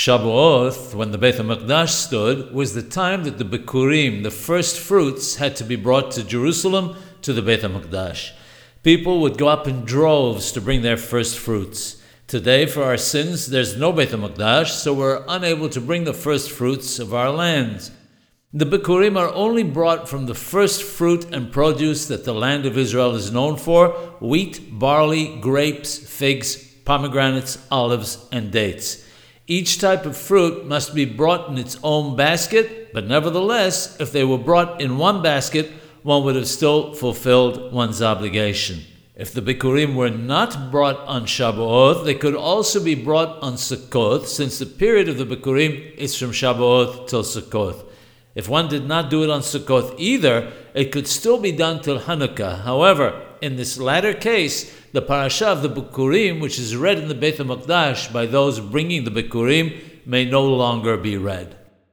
Shavuot, when the Beit HaMikdash stood, was the time that the Bikkurim, the first fruits, had to be brought to Jerusalem to the Beit HaMikdash. People would go up in droves to bring their first fruits. Today, for our sins, there's no Beit HaMikdash, so we're unable to bring the first fruits of our lands. The Bikkurim are only brought from the first fruit and produce that the land of Israel is known for wheat, barley, grapes, figs, pomegranates, olives, and dates. Each type of fruit must be brought in its own basket, but nevertheless, if they were brought in one basket, one would have still fulfilled one's obligation. If the Bikkurim were not brought on Shavuot, they could also be brought on Sukkot, since the period of the Bikkurim is from Shavuot till Sukkot. If one did not do it on Sukkot either, it could still be done till Hanukkah. However, in this latter case, the parasha of the Bikkurim, which is read in the Beit HaMikdash by those bringing the Bikkurim, may no longer be read.